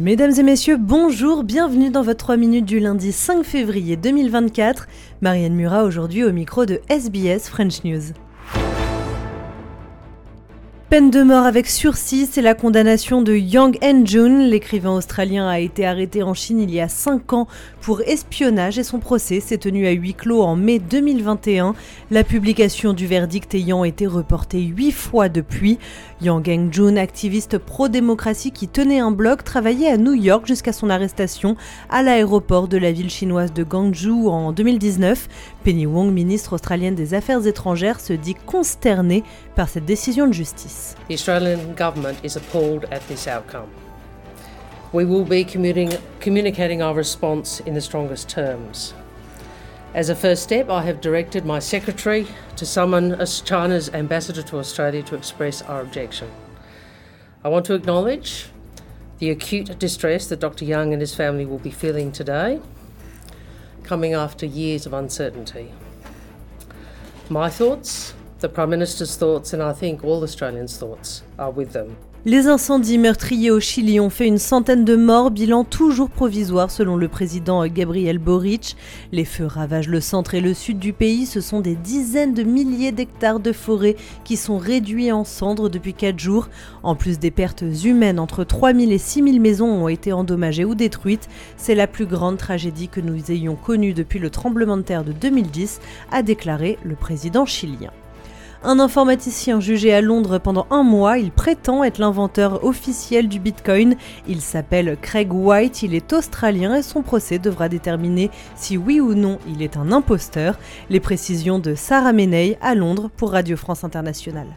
Mesdames et messieurs, bonjour, bienvenue dans votre 3 minutes du lundi 5 février 2024. Marianne Murat aujourd'hui au micro de SBS French News. Peine de mort avec sursis, c'est la condamnation de Yang En-jun. L'écrivain australien a été arrêté en Chine il y a 5 ans pour espionnage et son procès s'est tenu à huis clos en mai 2021. La publication du verdict ayant été reportée 8 fois depuis. Yang En-jun, activiste pro-démocratie qui tenait un blog, travaillait à New York jusqu'à son arrestation à l'aéroport de la ville chinoise de Guangzhou en 2019. Penny Wong, ministre australienne des Affaires étrangères, se dit consternée par cette décision de justice. The Australian Government is appalled at this outcome. We will be communicating our response in the strongest terms. As a first step, I have directed my secretary to summon China's ambassador to Australia to express our objection. I want to acknowledge the acute distress that Dr. Young and his family will be feeling today, coming after years of uncertainty. My thoughts the Prime Minister's thoughts, and I think all Australians' thoughts, are with them. Les incendies meurtriers au Chili ont fait une centaine de morts, bilan toujours provisoire selon le président Gabriel Boric. Les feux ravagent le centre et le sud du pays. Ce sont des dizaines de milliers d'hectares de forêt qui sont réduits en cendres depuis 4 jours. En plus des pertes humaines, entre 3000 et 6000 maisons ont été endommagées ou détruites. C'est la plus grande tragédie que nous ayons connue depuis le tremblement de terre de 2010, a déclaré le président chilien. Un informaticien jugé à Londres pendant un mois, il prétend être l'inventeur officiel du Bitcoin. Il s'appelle Craig White, il est australien et son procès devra déterminer si oui ou non il est un imposteur. Les précisions de Sarah Meney à Londres pour Radio France Internationale.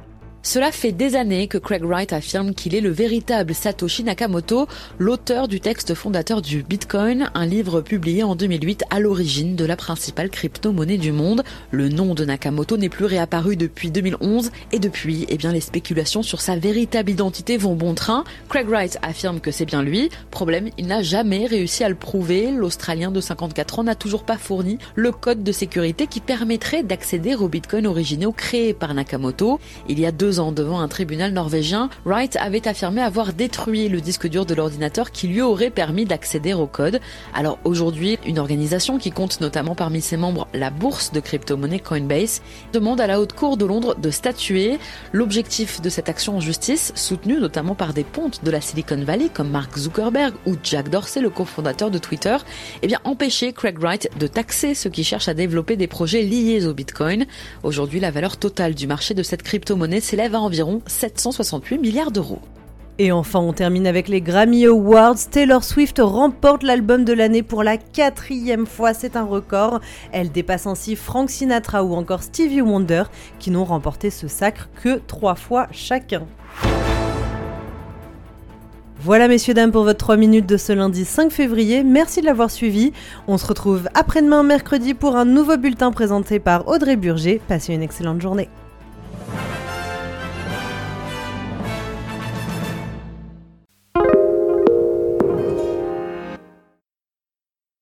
Cela fait des années que Craig Wright affirme qu'il est le véritable Satoshi Nakamoto, l'auteur du texte fondateur du Bitcoin, un livre publié en 2008 à l'origine de la principale crypto-monnaie du monde. Le nom de Nakamoto n'est plus réapparu depuis 2011 et depuis, eh bien, les spéculations sur sa véritable identité vont bon train. Craig Wright affirme que c'est bien lui. Problème, il n'a jamais réussi à le prouver. L'Australien de 54 ans n'a toujours pas fourni le code de sécurité qui permettrait d'accéder aux Bitcoins originaux créés par Nakamoto. Ans devant un tribunal norvégien, Wright avait affirmé avoir détruit le disque dur de l'ordinateur qui lui aurait permis d'accéder au code. Alors aujourd'hui, une organisation qui compte notamment parmi ses membres la bourse de crypto-monnaie Coinbase demande à la Haute Cour de Londres de statuer. L'objectif de cette action en justice, soutenue notamment par des pontes de la Silicon Valley comme Mark Zuckerberg ou Jack Dorsey, le cofondateur de Twitter, eh bien empêcher Craig Wright de taxer ceux qui cherchent à développer des projets liés au Bitcoin. Aujourd'hui, la valeur totale du marché de cette crypto-monnaie à environ 768 milliards d'euros. Et enfin, on termine avec les Grammy Awards. Taylor Swift remporte l'album de l'année pour la quatrième fois, c'est un record. Elle dépasse ainsi Frank Sinatra ou encore Stevie Wonder, qui n'ont remporté ce sacre que trois fois chacun. Voilà messieurs dames pour votre 3 minutes de ce lundi 5 février. Merci de l'avoir suivi. On se retrouve après-demain mercredi pour un nouveau bulletin présenté par Audrey Burger. Passez une excellente journée.